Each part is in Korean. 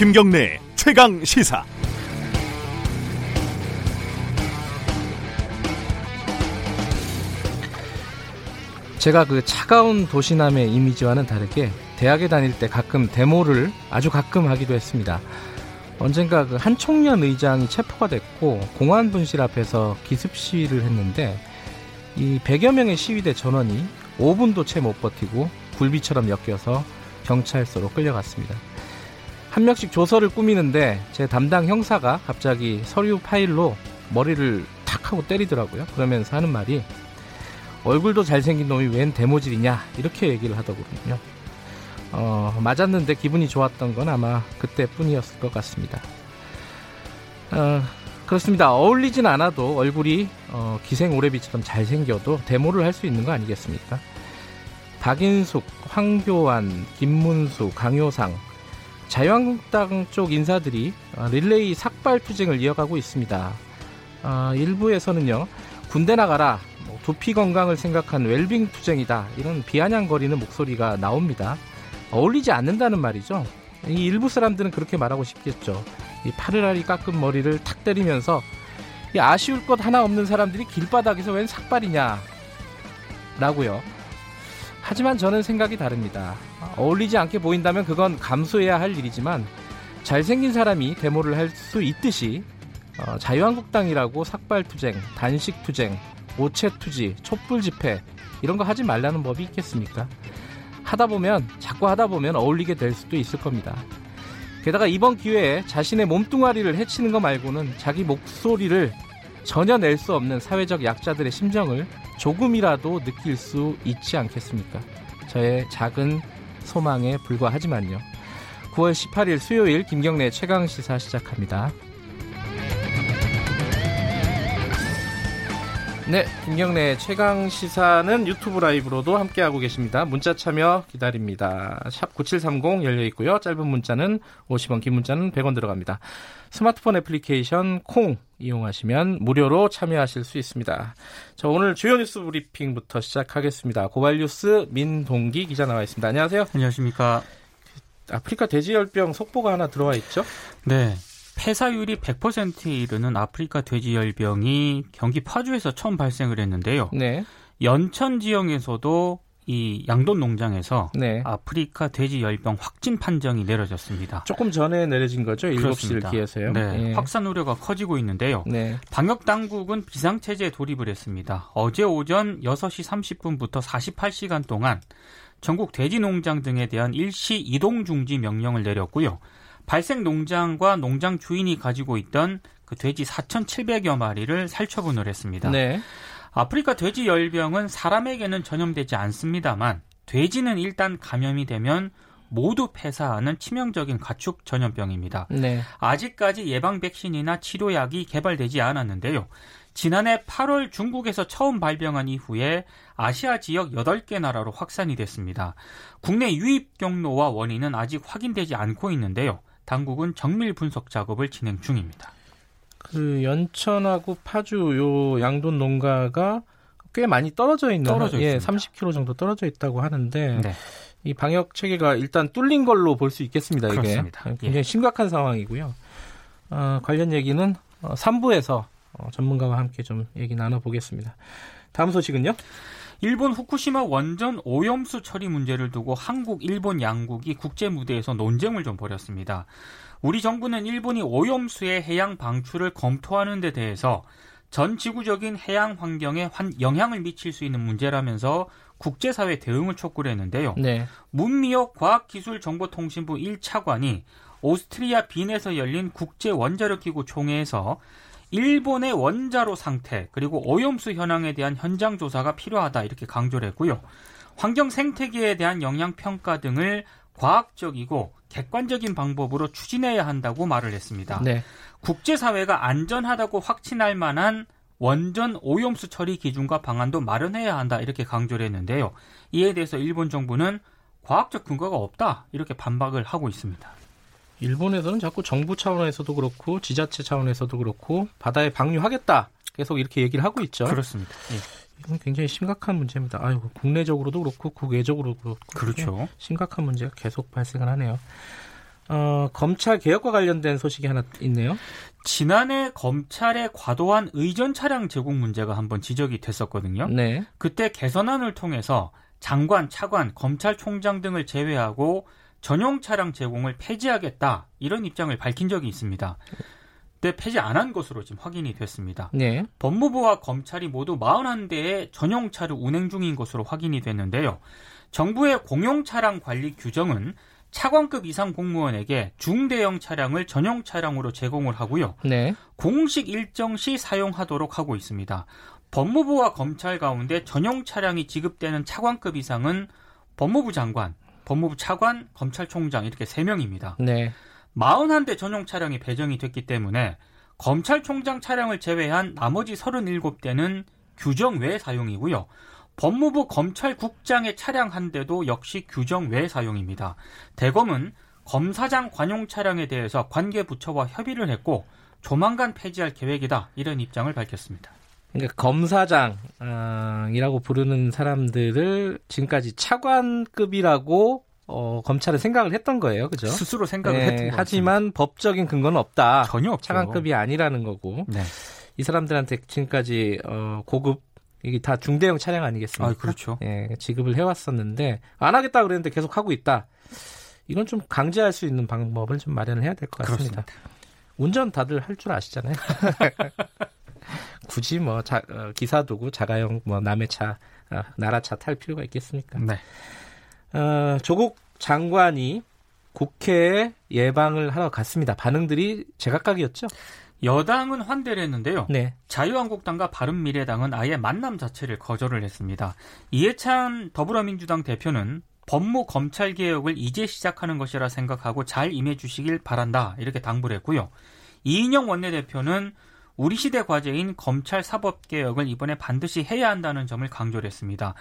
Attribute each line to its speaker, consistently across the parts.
Speaker 1: 김경래 최강 시사.
Speaker 2: 제가 그 차가운 도시남의 이미지와는 다르게 대학에 다닐 때 가끔 데모를 아주 가끔 하기도 했습니다. 언젠가 그 한 청년 의장이 체포가 됐고 공안 분실 앞에서 기습 시위를 했는데 이 100여 명의 시위대 전원이 5분도 채 못 버티고 굴비처럼 엮여서 경찰서로 끌려갔습니다. 한 명씩 조서를 꾸미는데 제 담당 형사가 갑자기 서류 파일로 머리를 탁 하고 때리더라고요. 그러면서 하는 말이 얼굴도 잘생긴 놈이 웬 대모질이냐 이렇게 얘기를 하더군요. 어, 맞았는데 기분이 좋았던 건 아마 그때뿐이었을 것 같습니다. 어, 그렇습니다. 어울리진 않아도 얼굴이 어, 기생 오래비처럼 잘생겨도 데모를 할 수 있는 거 아니겠습니까? 박인숙, 황교안, 김문수, 강효상 자유한국당 쪽 인사들이 어, 릴레이 삭발 투쟁을 이어가고 있습니다. 어, 일부에서는요 군대 나가라 뭐 두피 건강을 생각한 웰빙 투쟁이다 이런 비아냥거리는 목소리가 나옵니다. 어울리지 않는다는 말이죠. 이 일부 사람들은 그렇게 말하고 싶겠죠. 이 파르라리 깎은 머리를 탁 때리면서 아쉬울 것 하나 없는 사람들이 길바닥에서 웬 삭발이냐 라고요. 하지만 저는 생각이 다릅니다. 어울리지 않게 보인다면 그건 감수해야 할 일이지만 잘생긴 사람이 데모를 할 수 있듯이 어, 자유한국당이라고 삭발투쟁, 단식투쟁, 오체투지, 촛불집회 이런 거 하지 말라는 법이 있겠습니까? 하다 보면 자꾸 하다 보면 어울리게 될 수도 있을 겁니다. 게다가 이번 기회에 자신의 몸뚱아리를 해치는 것 말고는 자기 목소리를 전혀 낼 수 없는 사회적 약자들의 심정을 조금이라도 느낄 수 있지 않겠습니까? 저의 작은 소망에 불과하지만요. 9월 18일 수요일 김경래 최강 시사 시작합니다. 네, 김경래 최강 시사는 유튜브 라이브로도 함께하고 계십니다. 문자 참여 기다립니다. 샵 9730 열려 있고요. 짧은 문자는 50원, 긴 문자는 100원 들어갑니다. 스마트폰 애플리케이션 콩 이용하시면 무료로 참여하실 수 있습니다. 자, 오늘 주요 뉴스 브리핑부터 시작하겠습니다. 고발 뉴스 민동기 기자 나와 있습니다. 안녕하세요.
Speaker 3: 안녕하십니까.
Speaker 2: 아프리카 돼지열병 속보가 하나 들어와 있죠?
Speaker 3: 네. 폐사율이 100%에 이르는 아프리카 돼지열병이 경기 파주에서 처음 발생을 했는데요. 네. 연천 지역에서도 이 양돈 농장에서 네. 아프리카 돼지 열병 확진 판정이 내려졌습니다.
Speaker 2: 조금 전에 내려진 거죠? 7시를 기해서요.
Speaker 3: 네. 예. 확산 우려가 커지고 있는데요. 네. 방역 당국은 비상 체제에 돌입을 했습니다. 어제 오전 6시 30분부터 48시간 동안 전국 돼지 농장 등에 대한 일시 이동 중지 명령을 내렸고요. 발생 농장과 농장 주인이 가지고 있던 그 돼지 4,700여 마리를 살처분을 했습니다. 네. 아프리카 돼지 열병은 사람에게는 전염되지 않습니다만 돼지는 일단 감염이 되면 모두 폐사하는 치명적인 가축 전염병입니다. 네. 아직까지 예방 백신이나 치료약이 개발되지 않았는데요. 지난해 8월 중국에서 처음 발병한 이후에 아시아 지역 8개 나라로 확산이 됐습니다. 국내 유입 경로와 원인은 아직 확인되지 않고 있는데요. 당국은 정밀 분석 작업을 진행 중입니다.
Speaker 2: 그 연천하고 파주 요 양돈 농가가 꽤 많이 떨어져 있는 떨어져 예, 30km 정도 떨어져 있다고 하는데 네. 이 방역 체계가 일단 뚫린 걸로 볼 수 있겠습니다. 이게 그렇습니다. 굉장히 예. 심각한 상황이고요. 어, 관련 얘기는 어, 3부에서 어, 전문가와 함께 좀 얘기 나눠보겠습니다. 다음 소식은요?
Speaker 3: 일본 후쿠시마 원전 오염수 처리 문제를 두고 한국, 일본 양국이 국제 무대에서 논쟁을 좀 벌였습니다. 우리 정부는 일본이 오염수의 해양 방출을 검토하는 데 대해서 전 지구적인 해양 환경에 영향을 미칠 수 있는 문제라면서 국제사회 대응을 촉구를 했는데요. 네. 문미역 과학기술정보통신부 1차관이 오스트리아 빈에서 열린 국제 원자력 기구 총회에서 일본의 원자로 상태 그리고 오염수 현황에 대한 현장 조사가 필요하다 이렇게 강조를 했고요. 환경 생태계에 대한 영향 평가 등을 과학적이고 객관적인 방법으로 추진해야 한다고 말을 했습니다. 네. 국제사회가 안전하다고 확신할 만한 원전 오염수 처리 기준과 방안도 마련해야 한다 이렇게 강조를 했는데요. 이에 대해서 일본 정부는 과학적 근거가 없다 이렇게 반박을 하고 있습니다.
Speaker 2: 일본에서는 자꾸 정부 차원에서도 그렇고 지자체 차원에서도 그렇고 바다에 방류하겠다 계속 이렇게 얘기를 하고 있죠.
Speaker 3: 그렇습니다. 예.
Speaker 2: 이건 굉장히 심각한 문제입니다. 아유 국내적으로도 그렇고 국외적으로도 그렇고
Speaker 3: 그렇죠.
Speaker 2: 심각한 문제가 계속 발생을 하네요. 어, 검찰 개혁과 관련된 소식이 하나 있네요.
Speaker 3: 지난해 검찰의 과도한 의전 차량 제공 문제가 한번 지적이 됐었거든요.
Speaker 2: 네.
Speaker 3: 그때 개선안을 통해서 장관, 차관, 검찰총장 등을 제외하고 전용 차량 제공을 폐지하겠다 이런 입장을 밝힌 적이 있습니다. 근데 폐지 안 한 것으로 지금 확인이 됐습니다.
Speaker 2: 네.
Speaker 3: 법무부와 검찰이 모두 41대의 전용차를 운행 중인 것으로 확인이 됐는데요. 정부의 공용 차량 관리 규정은 차관급 이상 공무원에게 중대형 차량을 전용 차량으로 제공을 하고요.
Speaker 2: 네.
Speaker 3: 공식 일정 시 사용하도록 하고 있습니다. 법무부와 검찰 가운데 전용 차량이 지급되는 차관급 이상은 법무부 장관, 법무부 차관, 검찰총장 이렇게 3명입니다.
Speaker 2: 네.
Speaker 3: 41대 전용 차량이 배정이 됐기 때문에 검찰총장 차량을 제외한 나머지 37대는 규정 외 사용이고요. 법무부 검찰국장의 차량 한 대도 역시 규정 외 사용입니다. 대검은 검사장 관용 차량에 대해서 관계 부처와 협의를 했고 조만간 폐지할 계획이다 이런 입장을 밝혔습니다.
Speaker 2: 그러니까 검사장이라고 부르는 사람들을 지금까지 차관급이라고 어, 검찰은 생각을 했던 거예요, 그죠?
Speaker 3: 스스로 생각을
Speaker 2: 네,
Speaker 3: 했던 것
Speaker 2: 하지만 법적인 근거는 없다.
Speaker 3: 전혀 없죠.
Speaker 2: 차관급이 아니라는 거고
Speaker 3: 네.
Speaker 2: 이 사람들한테 지금까지 어, 고급 이게 다 중대형 차량 아니겠습니까?
Speaker 3: 아, 그렇죠.
Speaker 2: 예, 지급을 해왔었는데 안 하겠다 그랬는데 계속 하고 있다. 이건 좀 강제할 수 있는 방법을 좀 마련을 해야 될 것 같습니다.
Speaker 3: 그렇습니다.
Speaker 2: 운전 다들 할 줄 아시잖아요. 굳이 뭐 자, 어, 기사 두고 자가용 뭐 남의 차, 아, 나라 차 탈 필요가 있겠습니까?
Speaker 3: 네.
Speaker 2: 어, 조국 장관이 국회에 예방을 하러 갔습니다. 반응들이 제각각이었죠?
Speaker 3: 여당은 환대를 했는데요.
Speaker 2: 네.
Speaker 3: 자유한국당과 바른미래당은 아예 만남 자체를 거절을 했습니다. 이해찬 더불어민주당 대표는 법무 검찰 개혁을 이제 시작하는 것이라 생각하고 잘 임해 주시길 바란다 이렇게 당부를 했고요. 이인영 원내대표는 우리 시대 과제인 검찰 사법 개혁을 이번에 반드시 해야 한다는 점을 강조를 했습니다.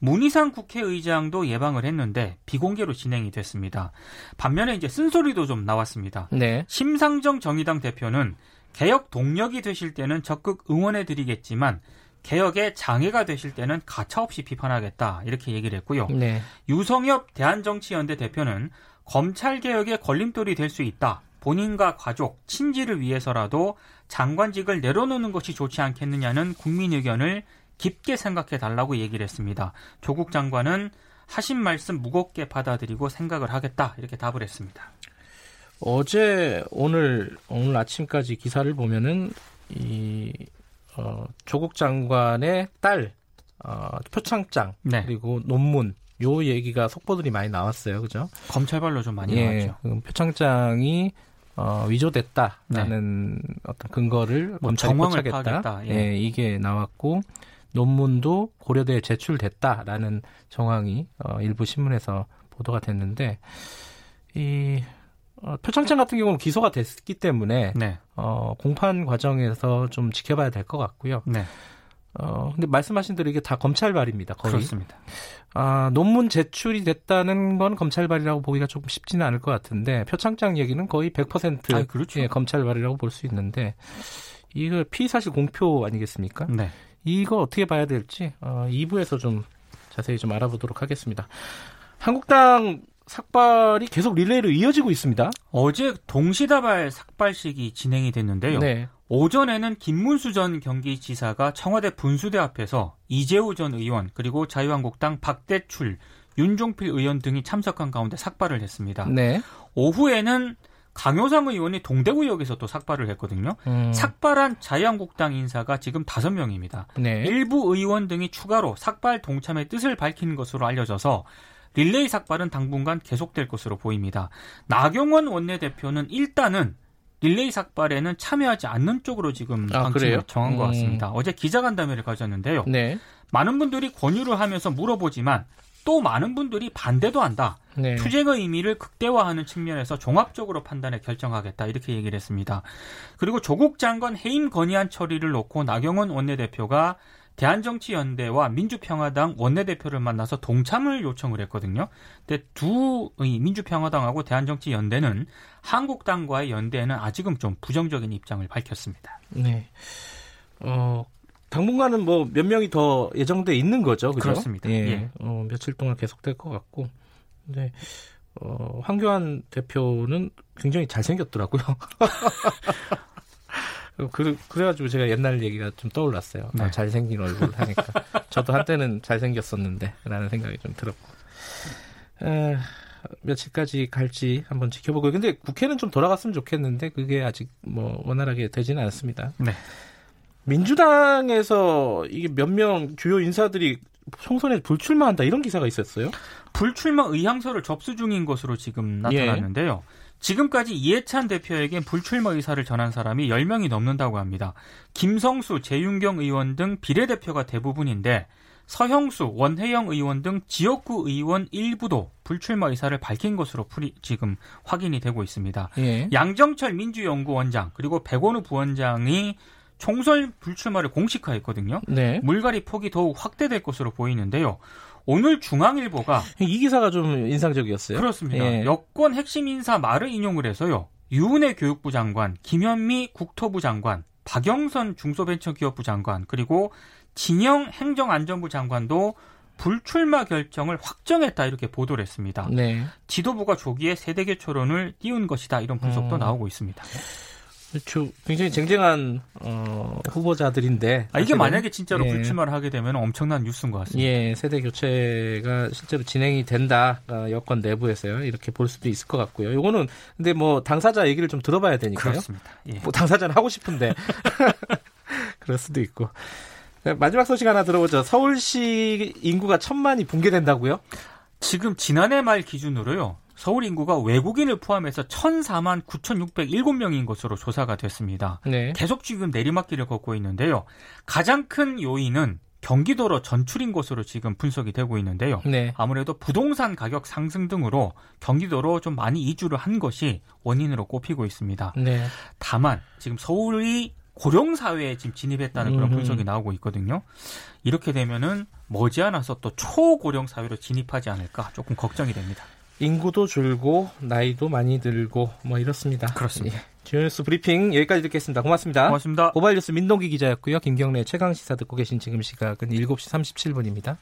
Speaker 3: 문희상 국회의장도 예방을 했는데 비공개로 진행이 됐습니다. 반면에 이제 쓴소리도 좀 나왔습니다.
Speaker 2: 네.
Speaker 3: 심상정 정의당 대표는 개혁 동력이 되실 때는 적극 응원해 드리겠지만 개혁에 장애가 되실 때는 가차없이 비판하겠다 이렇게 얘기를 했고요.
Speaker 2: 네.
Speaker 3: 유성엽 대한정치연대 대표는 검찰 개혁에 걸림돌이 될 수 있다. 본인과 가족, 친지를 위해서라도 장관직을 내려놓는 것이 좋지 않겠느냐는 국민 의견을 깊게 생각해 달라고 얘기를 했습니다. 조국 장관은 하신 말씀 무겁게 받아들이고 생각을 하겠다 이렇게 답을 했습니다.
Speaker 2: 어제 오늘 오늘 아침까지 기사를 보면은 이 어, 조국 장관의 딸 어, 표창장
Speaker 3: 네.
Speaker 2: 그리고 논문 요 얘기가 속보들이 많이 나왔어요, 그죠?
Speaker 3: 검찰발로 좀 많이
Speaker 2: 예,
Speaker 3: 나왔죠.
Speaker 2: 그 표창장이 어, 위조됐다라는 어떤 근거를
Speaker 3: 뭐 정황을. 파악했다, 예.
Speaker 2: 예, 이게 나왔고 논문도 고려대에 제출됐다라는 정황이 어, 일부 신문에서 보도가 됐는데 이 어, 표창장 같은 경우는 기소가 됐기 때문에
Speaker 3: 네,
Speaker 2: 어, 공판 과정에서 좀 지켜봐야 될 것 같고요.
Speaker 3: 네,
Speaker 2: 어, 근데 말씀하신 대로 이게 다 검찰발입니다. 거의.
Speaker 3: 그렇습니다.
Speaker 2: 아, 논문 제출이 됐다는 건 검찰발이라고 보기가 조금 쉽지는 않을 것 같은데 표창장 얘기는 거의 100%
Speaker 3: 아, 그렇죠.
Speaker 2: 예, 검찰발이라고 볼 수 있는데 이거 피의 사실 공표 아니겠습니까?
Speaker 3: 네.
Speaker 2: 이거 어떻게 봐야 될지 어, 2부에서 좀 자세히 좀 알아보도록 하겠습니다. 한국당 삭발이 계속 릴레이로 이어지고 있습니다.
Speaker 3: 어제 동시다발 삭발식이 진행이 됐는데요.
Speaker 2: 네.
Speaker 3: 오전에는 김문수 전 경기지사가 청와대 분수대 앞에서 이재호 전 의원 그리고 자유한국당 박대출, 윤종필 의원 등이 참석한 가운데 삭발을 했습니다.
Speaker 2: 네.
Speaker 3: 오후에는 강효상 의원이 동대구역에서 또 삭발을 했거든요.
Speaker 2: 음,
Speaker 3: 삭발한 자유한국당 인사가 지금 다섯 명입니다.
Speaker 2: 네.
Speaker 3: 일부 의원 등이 추가로 삭발 동참의 뜻을 밝힌 것으로 알려져서 릴레이 삭발은 당분간 계속될 것으로 보입니다. 나경원 원내대표는 일단은 릴레이 삭발에는 참여하지 않는 쪽으로 지금
Speaker 2: 아,
Speaker 3: 방침을? 정한 것
Speaker 2: 음.
Speaker 3: 같습니다. 어제 기자간담회를 가졌는데요.
Speaker 2: 네.
Speaker 3: 많은 분들이 권유를 하면서 물어보지만 또 많은 분들이 반대도 한다.
Speaker 2: 네.
Speaker 3: 투쟁의 의미를 극대화하는 측면에서 종합적으로 판단해 결정하겠다 이렇게 얘기를 했습니다. 그리고 조국 장관 해임 건의안 처리를 놓고 나경원 원내대표가 대한정치연대와 민주평화당 원내대표를 만나서 동참을 요청을 했거든요. 근데 두이 민주평화당하고 대한정치연대는 한국당과의 연대에는 아직은 좀 부정적인 입장을 밝혔습니다.
Speaker 2: 네. 어, 당분간은 뭐 몇 명이 더 예정돼 있는 거죠, 그죠?
Speaker 3: 그렇습니다.
Speaker 2: 예.
Speaker 3: 예.
Speaker 2: 어, 며칠 동안 계속될 것 같고. 네. 어, 황교안 대표는 굉장히 잘생겼더라고요. 그, 그래가지고 제가 옛날 얘기가 좀 떠올랐어요. 네. 아, 잘생긴 얼굴 하니까. 저도 한때는 잘생겼었는데, 라는 생각이 좀 들었고. 에, 며칠까지 갈지 한번 지켜보고. 근데 국회는 좀 돌아갔으면 좋겠는데, 그게 아직 뭐, 원활하게 되지는 않습니다. 네. 민주당에서 이게 몇 명 주요 인사들이 총선에 불출마한다 이런 기사가 있었어요.
Speaker 3: 불출마 의향서를 접수 중인 것으로 지금 나타났는데요. 예. 지금까지 이해찬 대표에겐 불출마 의사를 전한 사람이 10명이 넘는다고 합니다. 김성수, 재윤경 의원 등 비례대표가 대부분인데 서형수, 원혜영 의원 등 지역구 의원 일부도 불출마 의사를 밝힌 것으로 풀이, 지금 확인이 되고 있습니다. 예. 양정철 민주연구원장 그리고 백원우 부원장이 총선 불출마를 공식화했거든요. 네. 물갈이 폭이 더욱 확대될 것으로 보이는데요. 오늘 중앙일보가
Speaker 2: 이 기사가 좀 인상적이었어요.
Speaker 3: 그렇습니다. 예. 여권 핵심 인사 말을 인용을 해서요. 유은혜 교육부 장관, 김현미 국토부 장관, 박영선 중소벤처기업부 장관, 그리고 진영 행정안전부 장관도 불출마 결정을 확정했다 이렇게 보도를 했습니다. 네. 지도부가 조기에 세대교초론을 띄운 것이다 이런 분석도 음. 나오고 있습니다.
Speaker 2: 그렇죠. 굉장히 쟁쟁한 어, 후보자들인데
Speaker 3: 아, 이게 만약에 진짜로 예. 불출마를 하게 되면 엄청난 뉴스인 것 같습니다.
Speaker 2: 예, 세대 교체가 실제로 진행이 된다 어, 여권 내부에서요 이렇게 볼 수도 있을 것 같고요. 요거는 근데 뭐 당사자 얘기를 좀 들어봐야 되니까요.
Speaker 3: 그렇습니다. 예.
Speaker 2: 뭐 당사자는 하고 싶은데 그럴 수도 있고 네, 마지막 소식 하나 들어보죠. 서울시 인구가 천만이 붕괴된다고요?
Speaker 3: 지금 지난해 말 기준으로요. 서울 인구가 외국인을 포함해서 1,004만 9,607명인 것으로 조사가 됐습니다. 네. 계속 지금 내리막길을 걷고 있는데요. 가장 큰 요인은 경기도로 전출인 것으로 지금 분석이 되고 있는데요. 네. 아무래도 부동산 가격 상승 등으로 경기도로 좀 많이 이주를 한 것이 원인으로 꼽히고 있습니다. 네. 다만 지금 서울이 고령 사회에 지금 진입했다는 그런 분석이 나오고 있거든요. 이렇게 되면은 머지않아서 또 초고령 사회로 진입하지 않을까 조금 걱정이 됩니다.
Speaker 2: 인구도 줄고 나이도 많이 들고 뭐 이렇습니다.
Speaker 3: 그렇습니다. 예.
Speaker 2: 주요뉴스 브리핑 여기까지 듣겠습니다. 고맙습니다.
Speaker 3: 고맙습니다.
Speaker 2: 모바일 뉴스 민동기 기자였고요. 김경래 최강 시사 듣고 계신 지금 시각은 7시 37분입니다.